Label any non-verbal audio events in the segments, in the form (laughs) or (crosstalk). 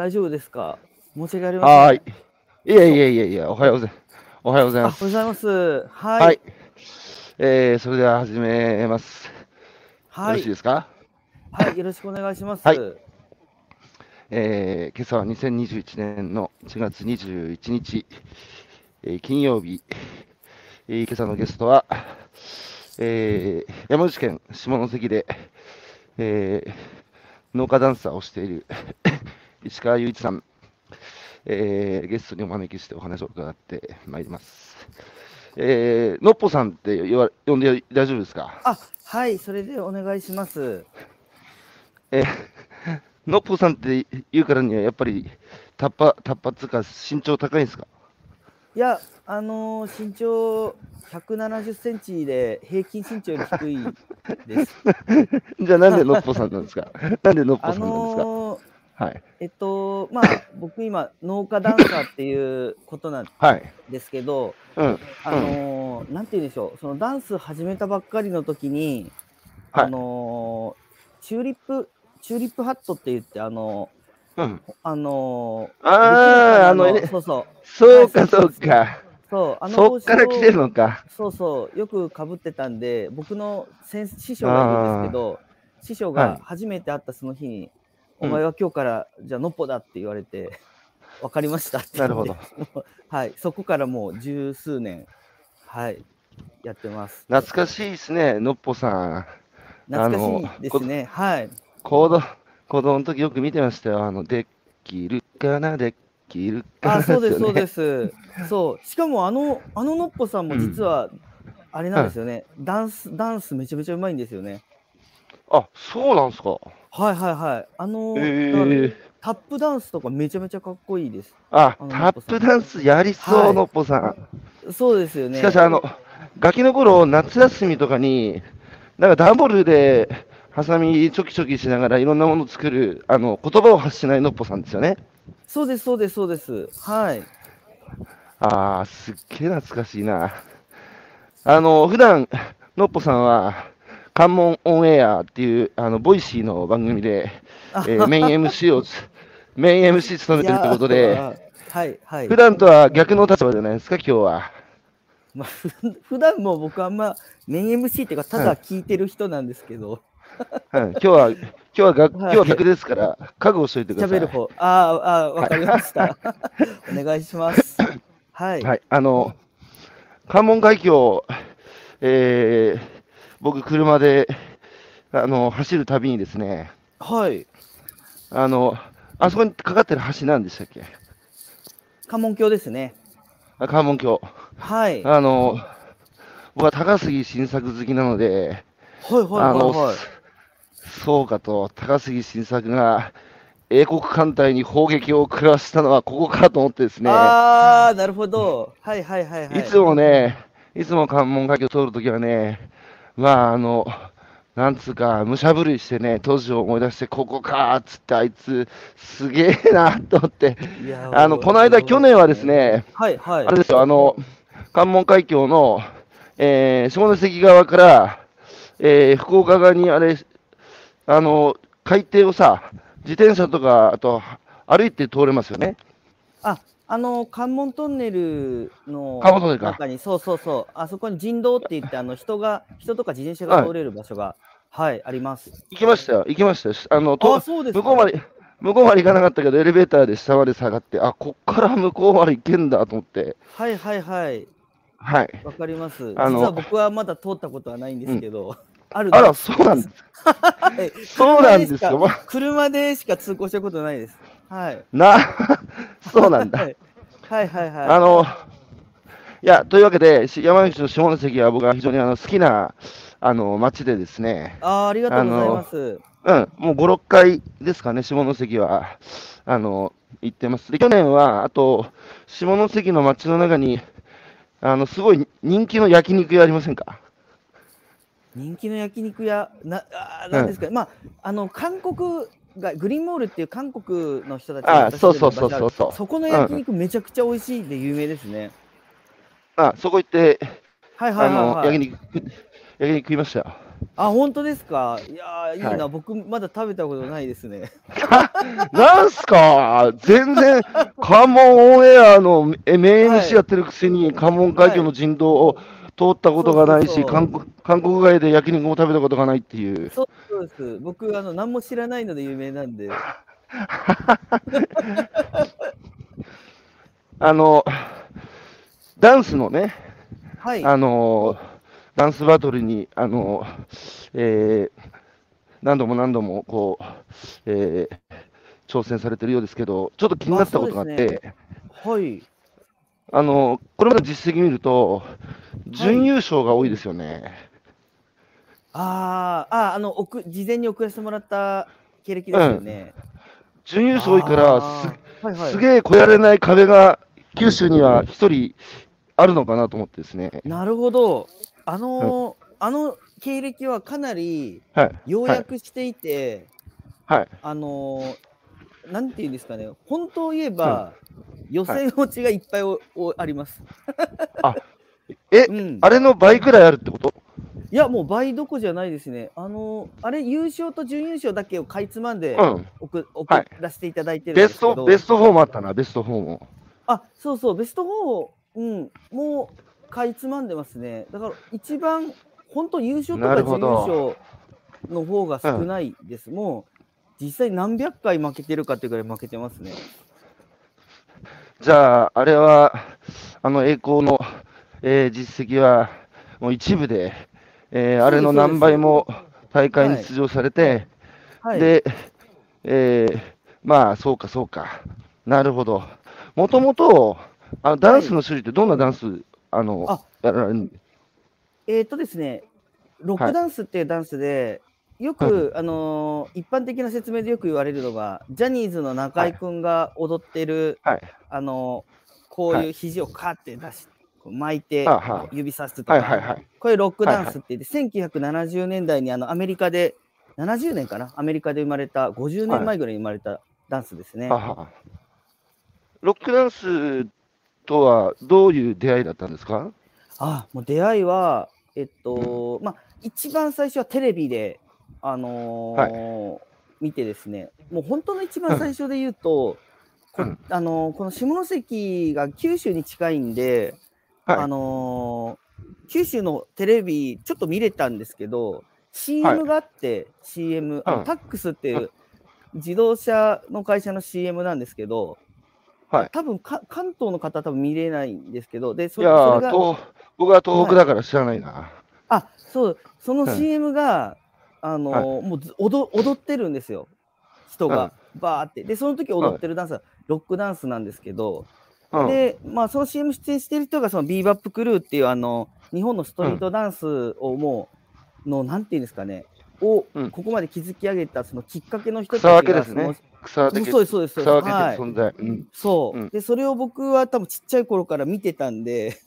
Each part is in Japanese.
大丈夫ですか？申し訳ありません。はーい。いやいやいやいや、おはようございます。おはようございあ、おはます。ようございます。はい。はい。えー、それでは始めます。よはいろしいですか？はい。よろしくお願いします。はいえー、今朝は2021年の1月21日、えー金曜日、えー今朝のゲストは、えー山口県下関で、えー農家ダンサーをしている石川雄一さん、えーゲストにお招きしてお話を伺ってまいります。えーのっぽさんって言わ呼んで大丈夫ですか？あ、はい。それでお願いします。えーのっぽさんって言うからには、やっぱり、タッパ、タッパっつうか、身長高いんですか？いや、あのー身長170センチで平均身長より低いです。(laughs) じゃあ、なんでのっぽさんなんですか？(laughs) なんでのっぽあさんなんですか、のーはい。えっと、まあ、僕今、農家ダンサーっていうことなんはい。ですけど、うん。あのーなんて言うんでしょう、そのダンス始めたばっかりの時に、はいあのーチューリップ、チューリップハットって言って、あのうん。ーあのーあー、あの、そうそう、そうか、そうか。そう、あのそっから来てるのか。そうそう、よくかぶってたんで、僕の先師匠がいるんですけど、師匠はいが初めて会ったその日に、うんお前は今日から、じゃあ、のっぽだって言われて、(laughs) わかりましたって言って。なるほど。(laughs) はい、そこからもう十数年、はい、やってます。懐かしいですね、のっぽさん。懐かしいですね。はい。子供子供の時よく見てましたよ。あの、できるかな、できるかな。あ、そうです、そうすです。(laughs) そう、しかも、あの、あののっぽさんも実は、あれなんですよね、ダンス、ダンスめちゃめちゃうまいんですよね。あ、そうなんですか。はいはいはい。あの、えだからー、タップダンスとかめちゃめちゃかっこいいです。あ、あのタップダンスやりそう、はいのっぽさん。そうですよね。しかし、あの、ガキの頃、夏休みとかに、なんか段ボールで、ハサミチョキチョキしながらいろんなものを作る、あの、言葉を発しないのっぽさんですよね。そうです、そうです、そうです。はい。ああ、すっげえ懐かしいな。あの、普段、のっぽさんは、関門オンエアっていう、あの、ボイシーの番組で、えーメイン MC をつ、メイン MC (laughs) 務めてるってこといで、やはいはい。普段とは逆の立場じゃないですか、今日は。まあ、ふ普段も僕あんまメイン MC っていうかただ聞いてる人なんですけど、はい、今日は、今日は逆、はい今日は逆ですから、覚悟しといてください。喋る方。ああ、ああ、わかりました。お願いします。はい。はい、あの、関門海峡、えー僕、車であの走るたびにですね、はい。あの、あそこにかかってる橋なんでしたっけ？関門橋ですね。あ関門橋。はい。はいあの、僕は高杉晋作好きなので、はいはいあの、はい。そうかと、高杉晋作が英国艦隊に砲撃を食らわしたのはここかと思ってですね、ああ、なるほど。はいはいはいはい。いつもね、いつも関門海峡通るときはね、まあ、あの、なんつうか、武者震いしてね、当時を思い出して、ここかーっつって、あいつ、すげえなと思って、あの、この間、去年はです。ね、はいはい。あれですよ、あの、関門海峡の、えー下関側から、えー福岡側にあれ、あの、海底をさ、自転車とか、あと、歩いて通れますよね。あ、あの関門トンネルの中に、そうそうそう、あそこに人道って言って、あの人が、人とか自転車が通れる場所が、はい、あります。行きましたよ、行きましたよ。あの、あ、とそうですか。向こうまで、向こうまで行かなかったけど、エレベーターで下まで下がって、あ、こっから向こうまで行けんだと思って、はいはいはい、はい。わかります。あの実は僕はまだ通ったことはないんですけど、あるあら、そうなんです。(laughs) はいそうなんですよ。ま車でしか通行したことないです。はい。な、(laughs) そうなんだ。はいはいはいはい。あの、いや、というわけで、し山口の下関は僕は非常にあの好きなあの町でですね、あーありがとうございます。うん、もう5、6回ですかね、下関は、あの、行ってます。で、去年は、あと、下関の町の中に、あの、すごい人気の焼肉屋ありませんか？人気の焼肉屋、な、あーなんですか、まあ、あの、韓国が、グリーンモールっていう韓国の人たちがあそうそうそうそうそうそこの焼肉めちゃくちゃ美味しいで有名ですね。あ、そこ行って、はいはいはい、はい。焼肉、焼肉食いましたよ。あ、本当ですか？いやー、いいな、はい僕まだ食べたことないですね。(laughs) なんすか？全然、(laughs) 関門オンエアのえメイン MC やってるくせに、関門海峡の人道を通ったことがないし、韓国韓国外で焼肉も食べたことがないっていう。そうです。僕、あの、何も知らないので有名なんで。(laughs) あの、ダンスのね、はい。あの、ダンスバトルに、あの、えー何度も何度もこう、えー挑戦されてるようですけど、ちょっと気になったことがあって、まあそうではい。あの、これまでの実績見ると、準優勝が多いですよね。あーあ、あの、おく事前に送らせてもらった経歴ですよね。準優勝多いから、あーはいはい、すすげえ越えられない壁が九州には一人あるのかなと思ってですね。なるほど。あのーあの経歴はかなりはい。要約していて、はい。あのーなんていうんですかね、本当を言えば、予選落ちがいっぱいおおあります。え、うん、あれの倍くらいあるってこと？いや、もう倍どこじゃないですね。あのーあれ、優勝と準優勝だけをかいつまんでうん。送,、送はいらせていただいてるんベスですけど、ト、ベスト4もあったな、ベスト4も。あそうそう、ベスト4、うん、もうかいつまんでますね。だから一番、本当、優勝とか準優勝の方が少ないです。もう実際何百回負けてるかっていうぐらい負けてますね。じゃあ、あれは、あの栄光の、えー実績は、もう一部で、えーあれの何倍も大会に出場されて、はい、で、えーまあ、そうか、そうか。なるほど。もともと、あのダンスの種類ってどんなダンス、あの、あやられるえっ、とですね、ロックダンスっていうダンスで、よく、あのー一般的な説明でよく言われるのが、ジャニーズの中居君が踊ってる、はい。あのーこういう肘をカーって出し、こう巻いて指さすとか、はいはいはい。これロックダンスって言って、1970年代にあのアメリカで、70年かな、アメリカで生まれた、50年前ぐらいに生まれたダンスですね。ははロックダンスとはどういう出会いだったんですか？あもう出会いは、えっと、まあ、一番最初はテレビで、あのー見てですね、もう本当の一番最初で言うと、こうん。あのーこの下関が九州に近いんで、はいあのー九州のテレビちょっと見れたんですけど、CM があって、CM、あうん。のタックスっていう自動車の会社の CM なんですけど、はい。多分か関東の方多分見れないんですけど、でそいやーそれが東僕は東北だから知らないな。あそうそのうん。CM が、あのーもうず踊踊ってるんですよ。人が、バーって。でその時踊ってるダンスはロックダンスなんですけど、うん、でまあその CM 出演してる人がそのビーバップクルーっていうあの日本のストリートダンスをもう、のなんていうんですかねをうん。ここまで築き上げたそのきっかけの人草分けですね。草分け。そうですそうですそう草分け的存在。うん。そう、うん。でそれを僕は多分ちっちゃい頃から見てたんで、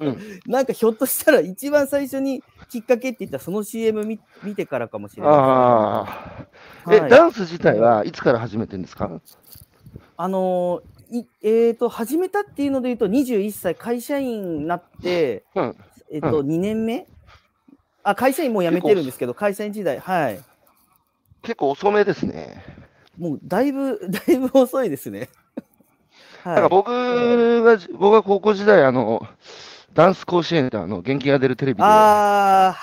うん。(laughs) なんかひょっとしたら一番最初にきっかけって言ったらその CM 見見てからかもしれない。ああ、え、はい。ダンス自体はいつから始めてるんですか？あのーいえー、と始めたっていうので言うと21歳会社員になって、うん。えっとう2年目？あ会社員もう辞めてるんですけど会社員時代はい。結構遅めですね。もうだいぶ (laughs) だいぶ遅いですね。はい。なんか僕が、僕が高校時代、あの、ダンス甲子園ってあの、元気が出るテレビでや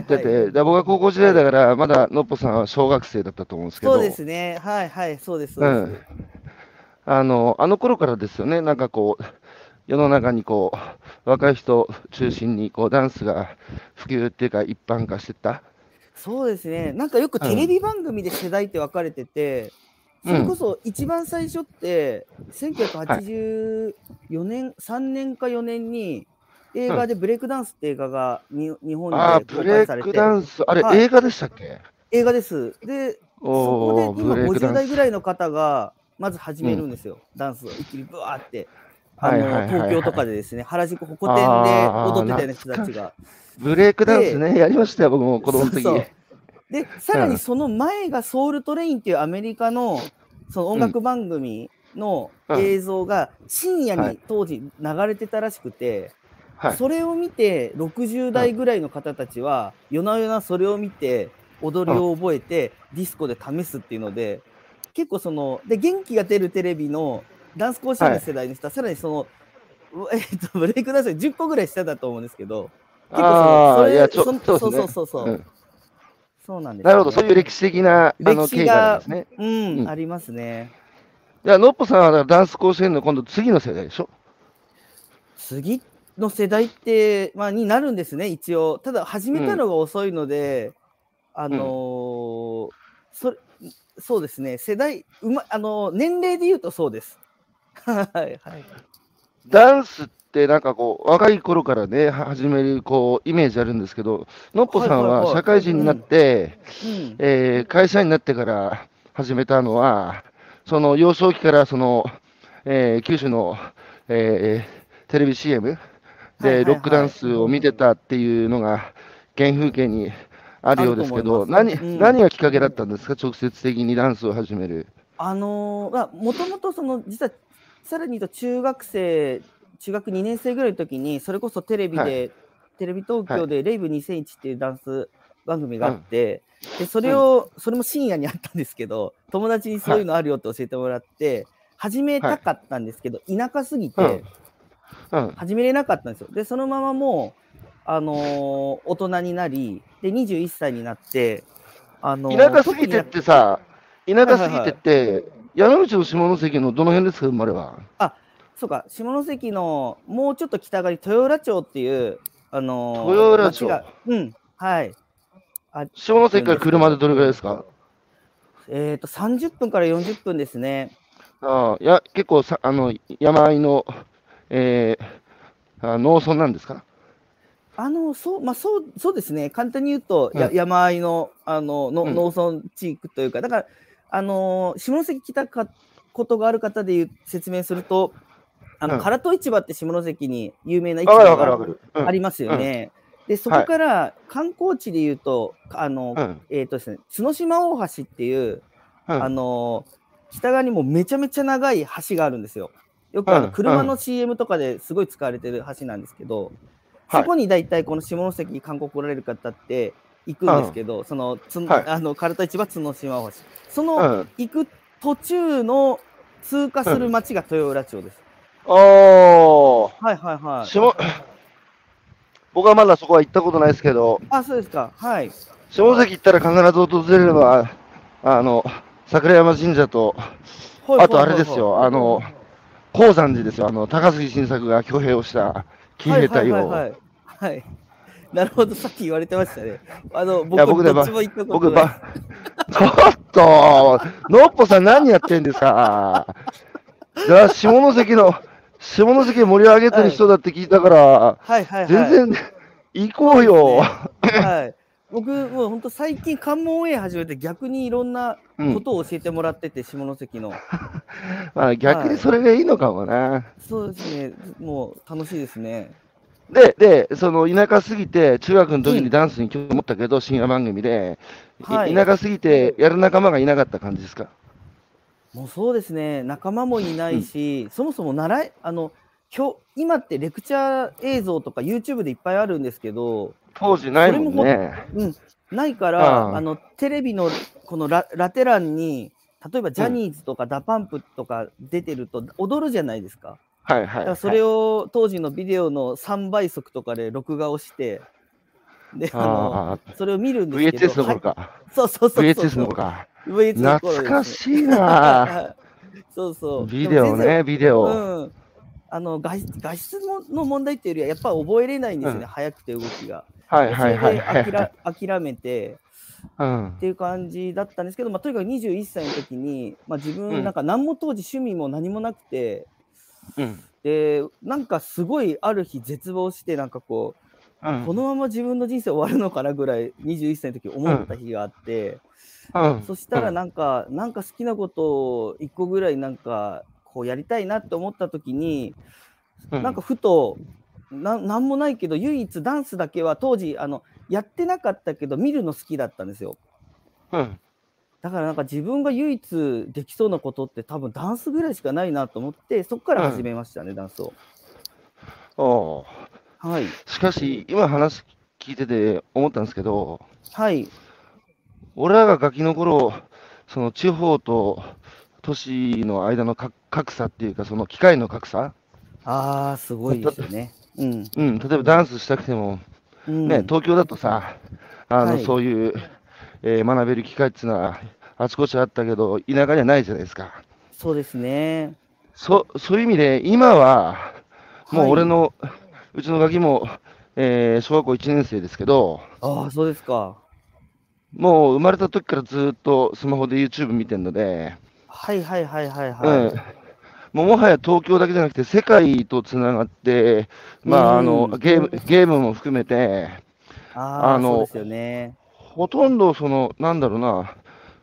ってて、で僕が高校時代だから、まだのっぽさんは小学生だったと思うんですけど、そうですね。はいはいそうですそうです、うんあの、あの頃からですよね、なんかこう、世の中にこう、若い人中心にこうダンスが普及っていうか一般化してった。そうですね。なんかよくテレビ番組で世代って分かれてて、うん。それこそ一番最初って1984年、3年か4年に映画でブレイクダンスって映画がに日本ああ、でブレイ公開されて。クダンス、あれ、はい。映画でしたっけ？映画です。でそおこで今ーブレイクダ50代ぐらいの方がまず始めるんですよ、ダンスを一気にブワーってあの、東京とかでですね原宿ホコ天で踊ってたような人たちが。ブレイクダンスね、やりましたよ、僕も子供の時。そうそう。でさらうん。にその前がソウルトレインっていうアメリカのその音楽番組のうん。映像が深夜はい。に当時流れてたらしくて、はい。それを見て60代ぐらいの方たちは、夜な夜なそれを見て踊りを覚えて、ディスコで試すっていうので結構そので元気が出るテレビのダンス甲子園の世代の人は、さらにその、うえっと、ブレイクダンスより10個ぐらい下だと思うんですけど結構そのそれいや、ちょそそう。そうそうそう、う。ん。そうなんですよね、なるほど、そういう歴史的な歴史がね。うん、うん。ありますね。いや、ノッポさんはダンス甲子園の今度次の世代でしょ？次の世代って、まあ、になるんですね、一応。ただ、始めたのが遅いので、あのーそれそうですね、世代、うまあのー年齢で言うとそうです。はいはい。ダンスってなんかこう、若い頃からね、は始めるこうイメージあるんですけど、ノッポさんは社会人になって、うん、えー会社員になってから始めたのは、その幼少期からその、えー九州の、えーテレビ CM でロックダンスを見てたっていうのが原風景にあるようですけど、何うん。何がきっかけだったんですか、直接的にダンスを始める。あのーまあ、もともとその、実は、さらに言うと中学生、中学2年生ぐらいの時に、それこそテレビで、はい。テレビ東京でレイブ2001っていうダンス番組があって、でそれを、それも深夜にあったんですけど、友達にそういうのあるよって教えてもらって、始めたかったんですけど、田舎すぎて、始めれなかったんですよ。で、そのままもう、あのー大人になり、で、21歳になって、あのー田舎すぎてってさ、田舎すぎてって、山口の下関のどの辺ですか、生まれは？そうか、下関のもうちょっと北側に豊浦町っていう、あのー豊浦町うん、はい。下関から車でどれぐらいですか？えっ、と、30分から40分ですね。ああいや結構さあの山あいの、えーあ農村なんですか？あの、そう、まあ、そう、そうですね。簡単に言うと、やうん山あいの、あの、のうん。農村地区というか、だから、あのー下関来たかことがある方で説明すると、あの、うん。唐戸市場って下関に有名な市場がありますよね。で、そこから観光地で言うと、あの、うん。えっ、とですね、角島大橋っていう、うん。あの北側にもめちゃめちゃ長い橋があるんですよ。よくあうん。の車のうん CM とかですごい使われてる橋なんですけど、はいそこに大体この下関韓国来られる方って行くんですけど、そのつん、はい。あの唐戸市場角島大橋。そのうん、行く途中の通過する町が豊浦町です。おー。はいはいはい。下僕はまだそこは行ったことないですけど、あ、そうですか。はい。下関行ったら必ず訪れるのは、あの桜山神社と、あとあれですよ、あの高山寺ですよ、あの高杉晋作が挙兵をした騎兵隊を。はいはいはいはい、はい。なるほど、さっき言われてましたね。あの、僕、や僕ねどっちも行ったこと僕、ない。ば、ちょっと、のっぽさん何やってんですか？じゃあ、下関の、下関盛り上げてる人だって聞いたから、はいはいはい。全然、行こうよ。はい。僕、もう本当最近関門エ始めて逆にいろんなうんことを教えてもらってて、下関の。(laughs) まあ、逆にそれがいいのかもな。そうですね。もう楽しいですね。で、で、その田舎すぎて、中学の時うん。にダンスに興味持ったけど、深夜番組で、いはい。田舎すぎて、やる仲間がいなかった感じですか？もうそうですね。仲間もいないし、そもそも習い、あの、今日、今ってレクチャー映像とか YouTube でいっぱいあるんですけど、当時ないもんそね。うん、ないから、あのテレビのこのララテ欄に、例えばジャニーズとか DA PUMP とか出てると踊るじゃないですか。はいはい、はい。それを当時のビデオの3倍速とかで録画をして、で、あのあそれを見るんですけど、VHS の頃か。はいそうそうそうそう。VHS の頃か。VHS の頃懐かしいな。(laughs) そうそう。ビデオね、ビデオ。うん。あの画質画質のの問題っていうよりは、やっぱり覚えれないんですよね、うん早くて動きが。はいはいはいはいそれで諦諦めて、うんっていう感じだったんですけど、まあ、とにかく21歳の時に、まあ、自うん分なんか何も当時趣味も何もなくて、うん。でなんかすごいある日絶望してなんかこう、うん。このまま自分の人生終わるのかなぐらい21歳の時思った日があって、うん。そしたらなんか、なんか好きなことを1個ぐらいなんかこうやりたいなって思った時に、うん。なんかふとななんもないけど唯一ダンスだけは当時あのやってなかったけど見るの好きだったんですよ。うんだからなんか自分が唯一できそうなことって多分ダンスぐらいしかないなと思ってそこから始めましたね、ダンスを。おうはい。しかし、今話聞いてて思ったんですけど、はい。俺らがガキの頃、その地方と都市の間のか格差っていうか、その機械の格差、ああ、すごいですよね。うん。うん、例えばダンスしたくても、うん、ね、東京だとさ、あの、はいそういう、えー学べる機会っていうのは、あちこちあったけど、田舎にはないじゃないですか。そうですね。そそういう意味で、今は、もはいう俺の、うちのガキも、えー小学校1年生ですけど、ああ、そうですか。もう生まれた時からずっとスマホで YouTube 見てるので、はいはいはいはいはい。うん、もうもはや東京だけじゃなくて、世界とつながって、まあ、あのうんゲームゲームも含めて、ああ、あのそうですよね。ほとんどその、なんだろうな、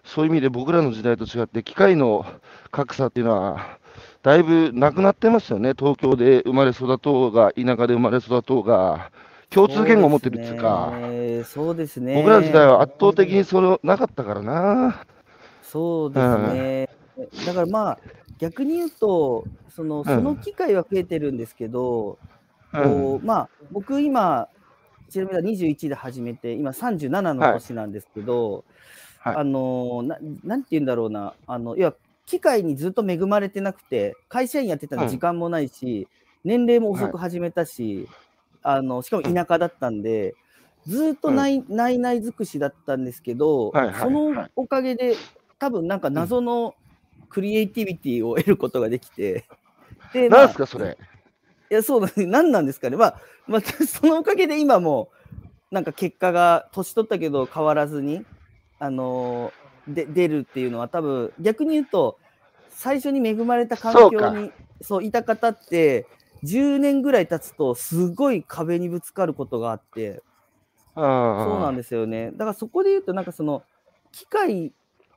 そういう意味で僕らの時代と違って、機械の格差っていうのは、だいぶなくなってますよね、東京で生まれ育とうが、田舎で生まれ育とうが、共通言語を持ってるっていうか、そうですね。僕らの時代は圧倒的にそれなかったからな。そうですね。だからまあ、逆に言うと、そのその機会は増えてるんですけど、うんこうまあ、僕今、ちなみに21で始めて、今37の年なんですけど、はい。あのな、なんて言うんだろうな、あの、いや、機会にずっと恵まれてなくて、会社員やってたら時間もないし、年齢も遅く始めたし、あの、しかも田舎だったんで、ずっとない、ないない尽くしだったんですけど、はいはいそのおかげで、多分なんか謎のクリエイティビティを得ることができて、で、まあなんすか、それ。いや、そうだね。(laughs) 何なんですかね。まあ、まあ、(laughs) そのおかげで今も、なんか結果が、年取ったけど変わらずに、あのーで、出るっていうのは多分、逆に言うと、最初に恵まれた環境に、そう、いた方って、10年ぐらい経つと、すごい壁にぶつかることがあって、そうなんでですよね。だからそこで言うと、なんかその、機会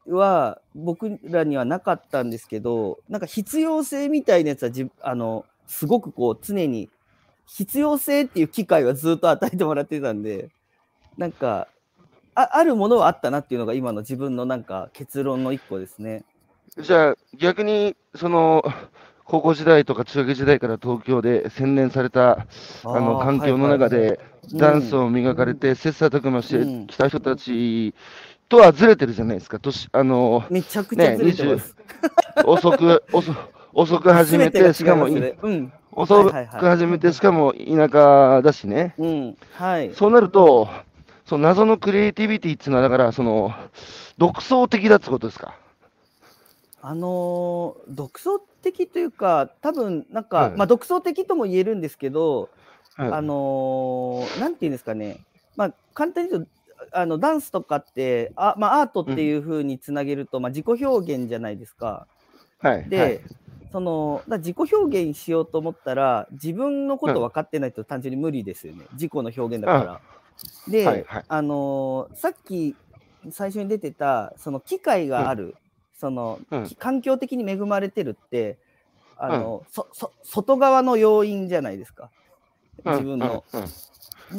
は僕らにはなかったんですけど、なんか必要性みたいなやつはじ、あの、すごくこう、常に、必要性っていう機会はずっと与えてもらってたんで、なんか、ああるものはあったなっていうのが今の自分のなんか結論の一個ですね。じゃあ、逆に、その、高校時代とか中学時代から東京で洗練されたあの環境の中で、ダンスを磨かれて、切磋琢磨してきた人たちとはずれてるじゃないですか、年あのめちゃくちゃずれてます。遅く遅遅く始めて、しかも、うん、遅く始めて、しかも田舎だしね、うん。はい、そうなると、その謎のクリエイティビティっていうのは、だから、その独創的だってことですか？あのー、独創的というか、多分なんか、はい。まあ、独創的とも言えるんですけど、はい。あのーなんていうんですかね、まあ、簡単に言うと、あのダンスとかって、あまあ、アートっていうふうにつなげると、まあ、自己表現じゃないですか。はい、で、はいそのだ自己表現しようと思ったら、自分のこと分かってないと単純に無理ですよね、自己の表現だから。で、はいはい。あのーさっき最初に出てた、その機会がある、その、うん。き環境的に恵まれてるって、あのそそ外側の要因じゃないですか、自分の。うん。うん。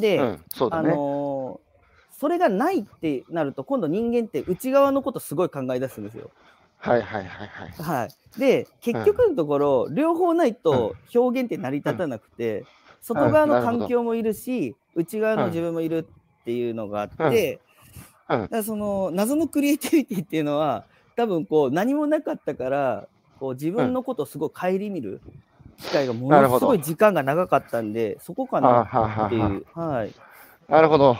で、うん。そうだあね。のーそれがないってなると、今度人間って内側のことすごい考え出すんですよ。はいはいはいはい。はい、で結局のところ、両方ないと表現って成り立たなくて、外側の環境もいるし、内側の自分もいるっていうのがあって、うん。だからその謎のクリエイティビティっていうのは多分こう何もなかったからこう自分のことをすごい顧みる機会がものすごい時間が長かったんでそこかなっていう。はい、なるほど。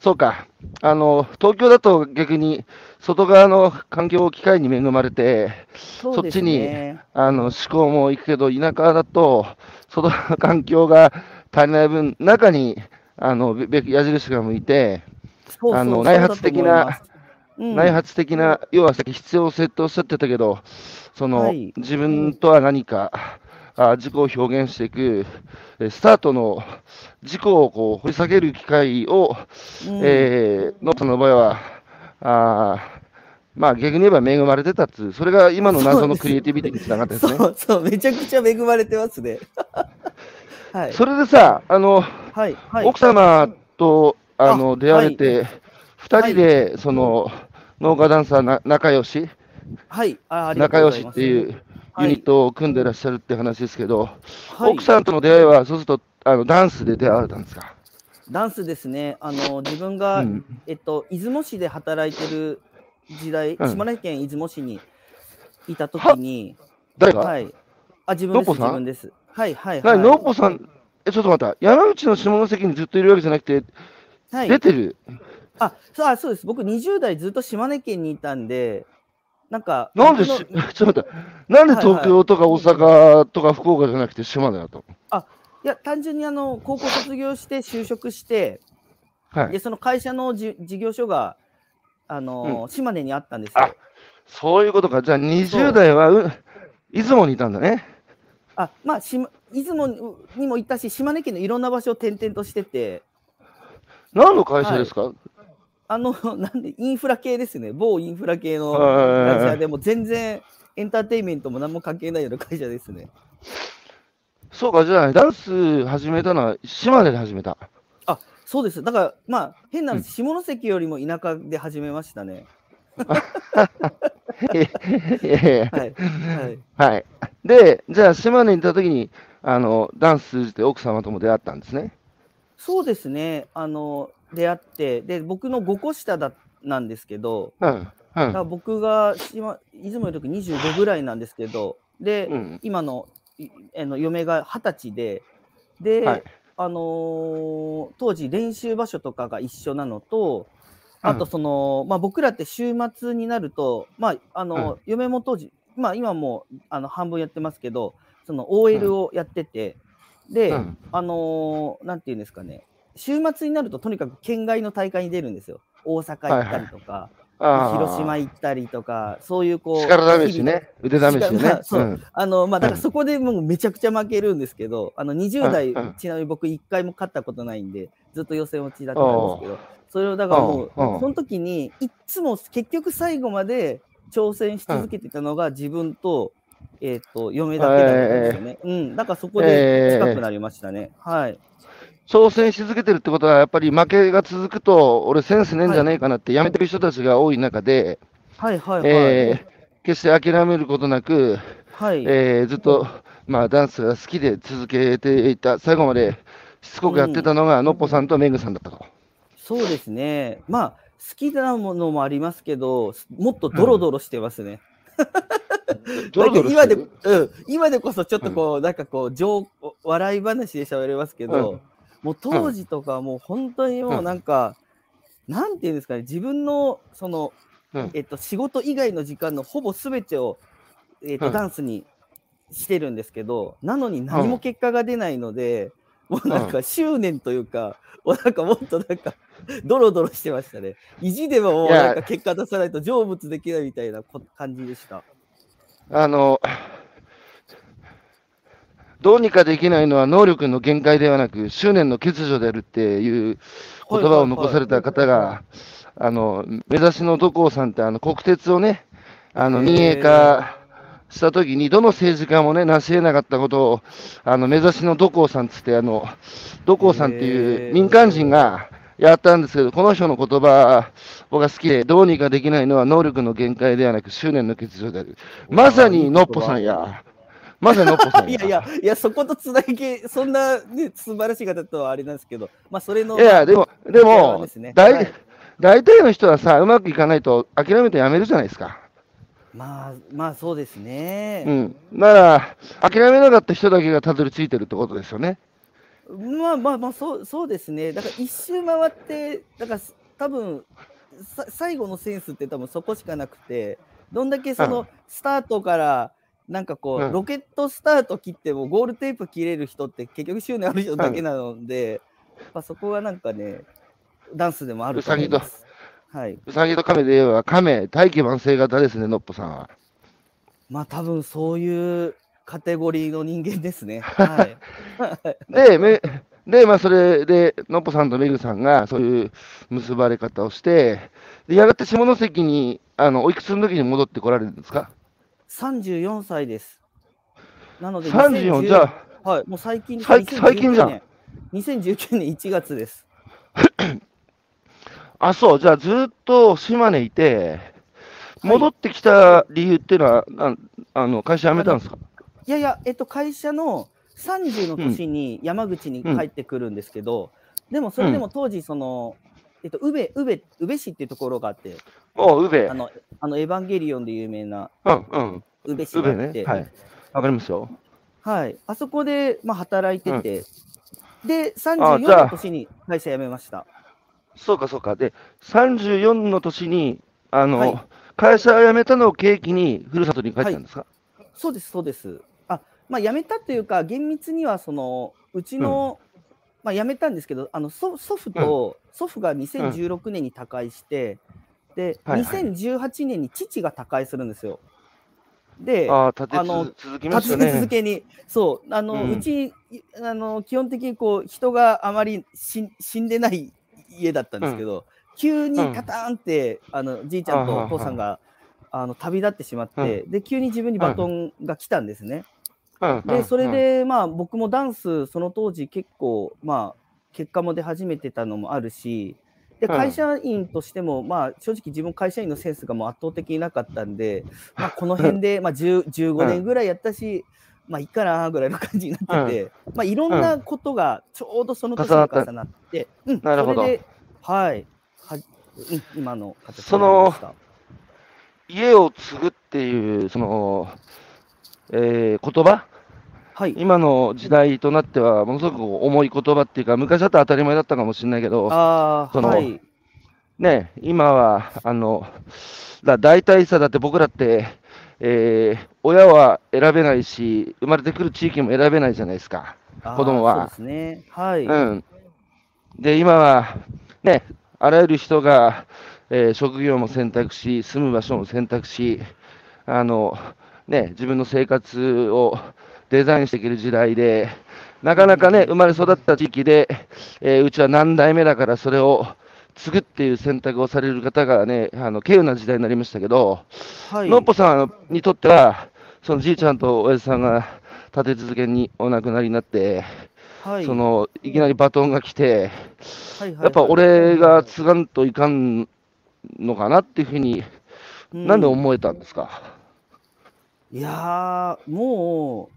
そうか。あの、東京だと逆に外側の環境を機会に恵まれて、そっちにあの思考も行くけど、田舎だと外側の環境が足りない分、中にあのべ矢印が向いて、あの内発的な、うん、内発的な、要はさっき必要性とおっしゃってたけど、その、はい、自分とは何か、あ自己を表現していく、スタートの自己をこう掘り下げる機会を、うん、えー、ノートの場合は、あまあ逆に言えば恵まれてたっつそれが今の謎のクリエイティビティにつながってですね。そうそう、めちゃくちゃ恵まれてますね。(laughs) はい、それでさ、あの、はいはい、奥様とあの出会われて、二、はい、人で、その、農家ダンサーな仲良し、はい、あ仲良しっていうユニットを組んでらっしゃるって話ですけど、はい、奥さんとの出会いは、そうすると、あのダンスで出会われたんですか？ダンスですね。あの自分が、うん。えっと出雲市で働いてる時代、うん島根県出雲市にいた時に、誰が、はい。あ自分です自分です。はいはいなに、はい。のっぽさん、え、ちょっと待った、山口の下関にずっといるわけじゃなくて、はい出てる、あそうあそうです。僕20代ずっと島根県にいたんで、なんかなんでし、僕 (laughs) のちょっと待って、なんで東京とか大阪とか福岡じゃなくて島根だと？いや単純にあの高校卒業して就職して、はいで。その会社のじ事業所があの、島根にあったんですよ。あそういうことか。じゃあ20代はう出雲にいたんだね。あまあしま出雲にも行ったし島根県のいろんな場所を転々としてて何の会社ですか、あの (laughs) なんでインフラ系ですね某インフラ系のはい会社でも全然エンターテインメントも何も関係ないような会社ですね。そうか、じゃあダンス始めたのは島根で始めた。あそうですだからまあ変なうん話、下関よりも田舎で始めましたね。(laughs) ええはい。で、じゃあ島根にいた時に、あの、ダンス通じて奥様とも出会ったんですね。そうですねあの出会ってで僕の5個下だなんですけどうん。うん。僕が島出雲いる時25ぐらいなんですけどで、うん今のいあの嫁が二十歳でで、はいあのー当時練習場所とかが一緒なのとあとその、まあ、僕らって週末になると、まああの嫁も当時、まあ、今もうあの半分やってますけどその OL をやってて、で、うん。あのーなんていうんですかね週末になるととにかく県外の大会に出るんですよ。大阪行ったりとか、あー広島行ったりとかそういうこう力試しね。腕試し力まねあ。そううんあのまあだかうんらそこでもうめちゃくちゃ負けるんですけど、あの20代、うんうんちなみに僕1回も勝ったことないんで、ずっと予選落ちだったんですけど、それをだからもう、その時にいっつも結局最後まで挑戦し続けてたのが自分と、えっ、と、嫁だけだったんですよね。うん、だからそこで近くなりましたね。はい。挑戦し続けてるってことは、やっぱり負けが続くと、俺センスねえんじゃねえかなってやめてる人たちが多い中で、はいはいはい。えー決して諦めることなく、はい。えーずっと、まあ、ダンスが好きで続けていた、最後までしつこくやってたのが、のっぽさんとめぐさんだったと。そうですね。まあ、好きなものもありますけど、もっとドロドロしてますね。ドロドロなんか今で、うん、今でこそちょっとこう、なんかこう、上笑い話で喋れますけど、うんもう当時とかはもう本当にもうなんか、なんていうんですかね、自分のその、うん。えっと、仕事以外の時間のほぼ全てを、えっとうん。ダンスにしてるんですけど、なのに何も結果が出ないので、もうなんか執念というか、もうなんかもっとなんか、ドロドロしてましたね。意地でももうなんか結果出さないと成仏できないみたいなこ感じでした。あの、どうにかできないのは能力の限界ではなく、執念の欠如であるっていう言葉を残された方が、あの、目指しの土光さんって、あの、国鉄をね、あの、民営化したときに、どの政治家もね、成し得なかったことを、あの、目指しの土光さんつって、あの、土光さんっていう民間人がやったんですけど、この人の言葉、僕が好きで、どうにかできないのは能力の限界ではなく、執念の欠如である。まさにのっぽさんや。まさにのっぽさんや。(laughs) いやいや、いや、そことつなぎ、そんな、ね、素晴らしい方とはあれなんですけど、まあ、それの、いや、でも、でまあもですね、大、はい大体の人はさ、うまくいかないと諦めてやめるじゃないですか。まあ、まあ、そうですね。うん。なら、諦めなかった人だけがたどり着いてるってことですよね。まあまあまあそうそうですね。だから一周回って、だから多分さ最後のセンスって多分そこしかなくて、どんだけその、うんスタートからなんかこう、うんロケットスタート切ってもゴールテープ切れる人って結局執念ある人だけなので、まあそこはなんかね、ダンスでもあると思います。はい。うさぎと亀で言えば、亀、大器晩成型ですね、のっぽさんは。まあ多分そういうカテゴリーの人間ですね。(laughs) はい。(laughs) で、めで、まあ、それで、のっぽさんとめぐさんが、そういう結ばれ方をして、で、やがて下関に、あの、おいくつの時に戻ってこられるんですか？34歳です。なので ?34、2010じゃあ、はい、もう最近最最近じゃん2019年。2019年1月です。あ、そう、じゃあずっと島根いて、戻ってきた理由っていうのは、なんあの会社辞めたんですか？いやいや、えっと、会社の30の年に山口に帰ってくるんですけど、でもそれでも当時、その、えっと、宇部、宇部、宇部市っていうところがあって、おう、宇部あ。の、あのエヴァンゲリオンで有名なうん、うん。宇部市宇部があって、ね。はい。わかりますよ。はい、あそこで、まあ、働いてて、で、あ34じゃあの年に会社辞めました。そうか、そうか。で、34の年に、あの、はい会社を辞めたのを契機に、ふるさとに帰ったんですか、そうです、そうです。あ、まあ、辞めたというか、厳密には、その、うちの、まあ、辞めたんですけど、あの祖祖父と、祖父が2016年に他界して、で、はいはい。2018年に父が他界するんですよ。で、あのつ続きま立て。続けに、そう、あの、ううんち、いあの、基本的にこう、人があまり死死んでない家だったんですけど、急にカターンって、あの、じいちゃんとお父さんが、あの、旅立ってしまって、で、急に自分にバトンが来たんですね。うん。うん。で、それ、で、まあ、僕もダンス、その当時結構、まあ、結果も出始めてたのもあるし、で、うん会社員としても、まあ、正直自分会社員のセンスがもう圧倒的になかったんで、(laughs) まあ、この辺で、まあ、10 15年ぐらいやったし、まあ、いいかなぐらいの感じになってて、まあ、いろんなことがちょうどその年に重なって、うん、なるほど。それで、はい、はうん、今の形その家を継ぐっていう、その、えー言葉はい、今の時代となっては、ものすごく重い言葉っていうか、昔だったら当たり前だったかもしれないけど、ああ、そのはい、ね、今は、あの、だ大体さ、だって僕らって、えー親は選べないし、生まれてくる地域も選べないじゃないですか。子供はそうですね、はい、うん。で、今は、ね、あらゆる人が、えー職業も選択し、住む場所も選択し、あの、ね、自分の生活をデザインしていける時代で、なかなかね、生まれ育った地域で、えーうちは何代目だからそれを継ぐっていう選択をされる方がね、あの、稀有な時代になりましたけど、はい、のっぽさんにとっては、そのじいちゃんと親父さんが立て続けにお亡くなりになって、はい、そのいきなりバトンが来て、はいはいやっぱ俺が継がんといかんのかなっていうふうに、うん。なんで思えたんですか？いやー、も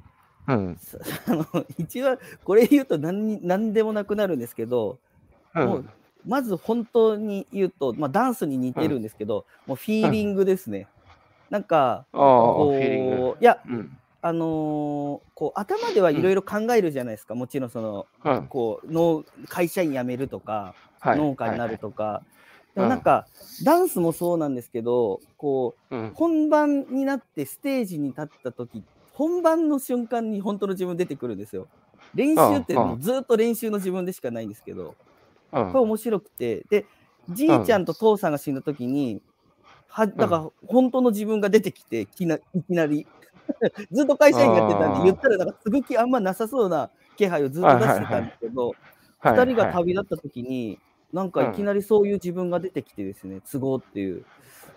うん。(laughs) あの一番、これ言うと何に何でもなくなるんですけど、うん。もうまず本当に言うと、まあ、ダンスに似てるんですけど、もうフィーリングですね。なんか、こ。う、いや、うん。あのーこう頭ではいろいろ考えるじゃないですか、もちろんその、うん。こう農会社員辞めるとか、はい。農家になるとか、はいでもなんか、ダンスもそうなんですけど、こう、うん。本番になってステージに立った時本番の瞬間に本当の自分出てくるんですよ。練習ってずっと練習の自分でしかないんですけど、うん。これ面白くて、で、じいちゃんと父さんが死んだ時に、はだから本当の自分が出てきて、いきないきなり、(laughs) ずっと会社員やってたんで、言ったらなんか継ぐ気あんまなさそうな気配をずっと出してたんですけど、はい2人がはい。旅立った時に、なんかいきなりそういう自分が出てきてですね、都合っていう。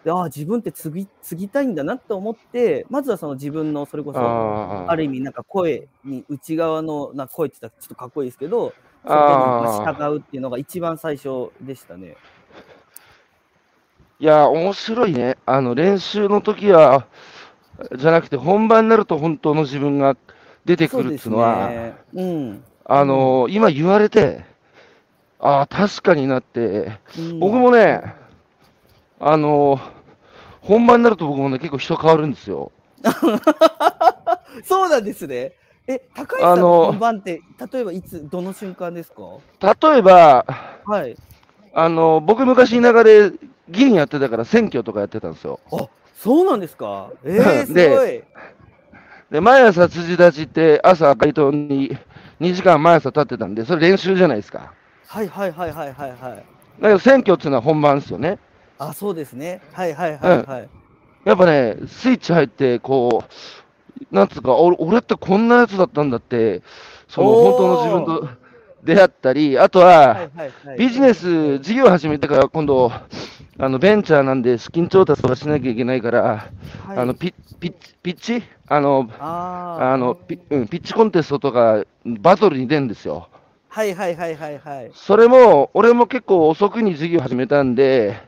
でああ、自分って継ぎ継ぎたいんだなって思って、まずはその自分のそれこそ、あある意味なんか声に、内側のな声って言ったらちょっとかっこいいですけど、それにまあ従うっていうのが一番最初でしたね。いや、面白いね。あの、練習の時は、じゃなくて、本番になると本当の自分が出てくるっていうのは、ね。うん。あの、今言われて、ああ、確かになって、うん僕もね、あの、本番になると僕もね、結構人変わるんですよ。(laughs) そうなんですね。え、高橋さんあのの本番って、例えばいつ、どの瞬間ですか？例えば、はい。あの、僕昔田舎で議員やってたから選挙とかやってたんですよ。あ、そうなんですか？えー、(laughs) すでごい。で、毎朝辻立ちって朝街頭に2時間毎朝立ってたんで、それ練習じゃないですか。はいはいはいはいはいはい。だけど選挙っていうのは本番ですよね。あ、そうですね。はいはいはいはい。やっぱね、スイッチ入って、こう、なんつうか、俺俺ってこんなやつだったんだって、その本当の自分と出会ったり、あとは。ビジネス、事業始めてから今度、あのベンチャーなんで資金調達とかしなきゃいけないから、はい、あのピッピッピッチ？あのあのピ,、うん、ピッチコンテストとかバトルに出るんですよ。はいはいはいはいはい。それも、俺も結構遅くに事業始めたんで、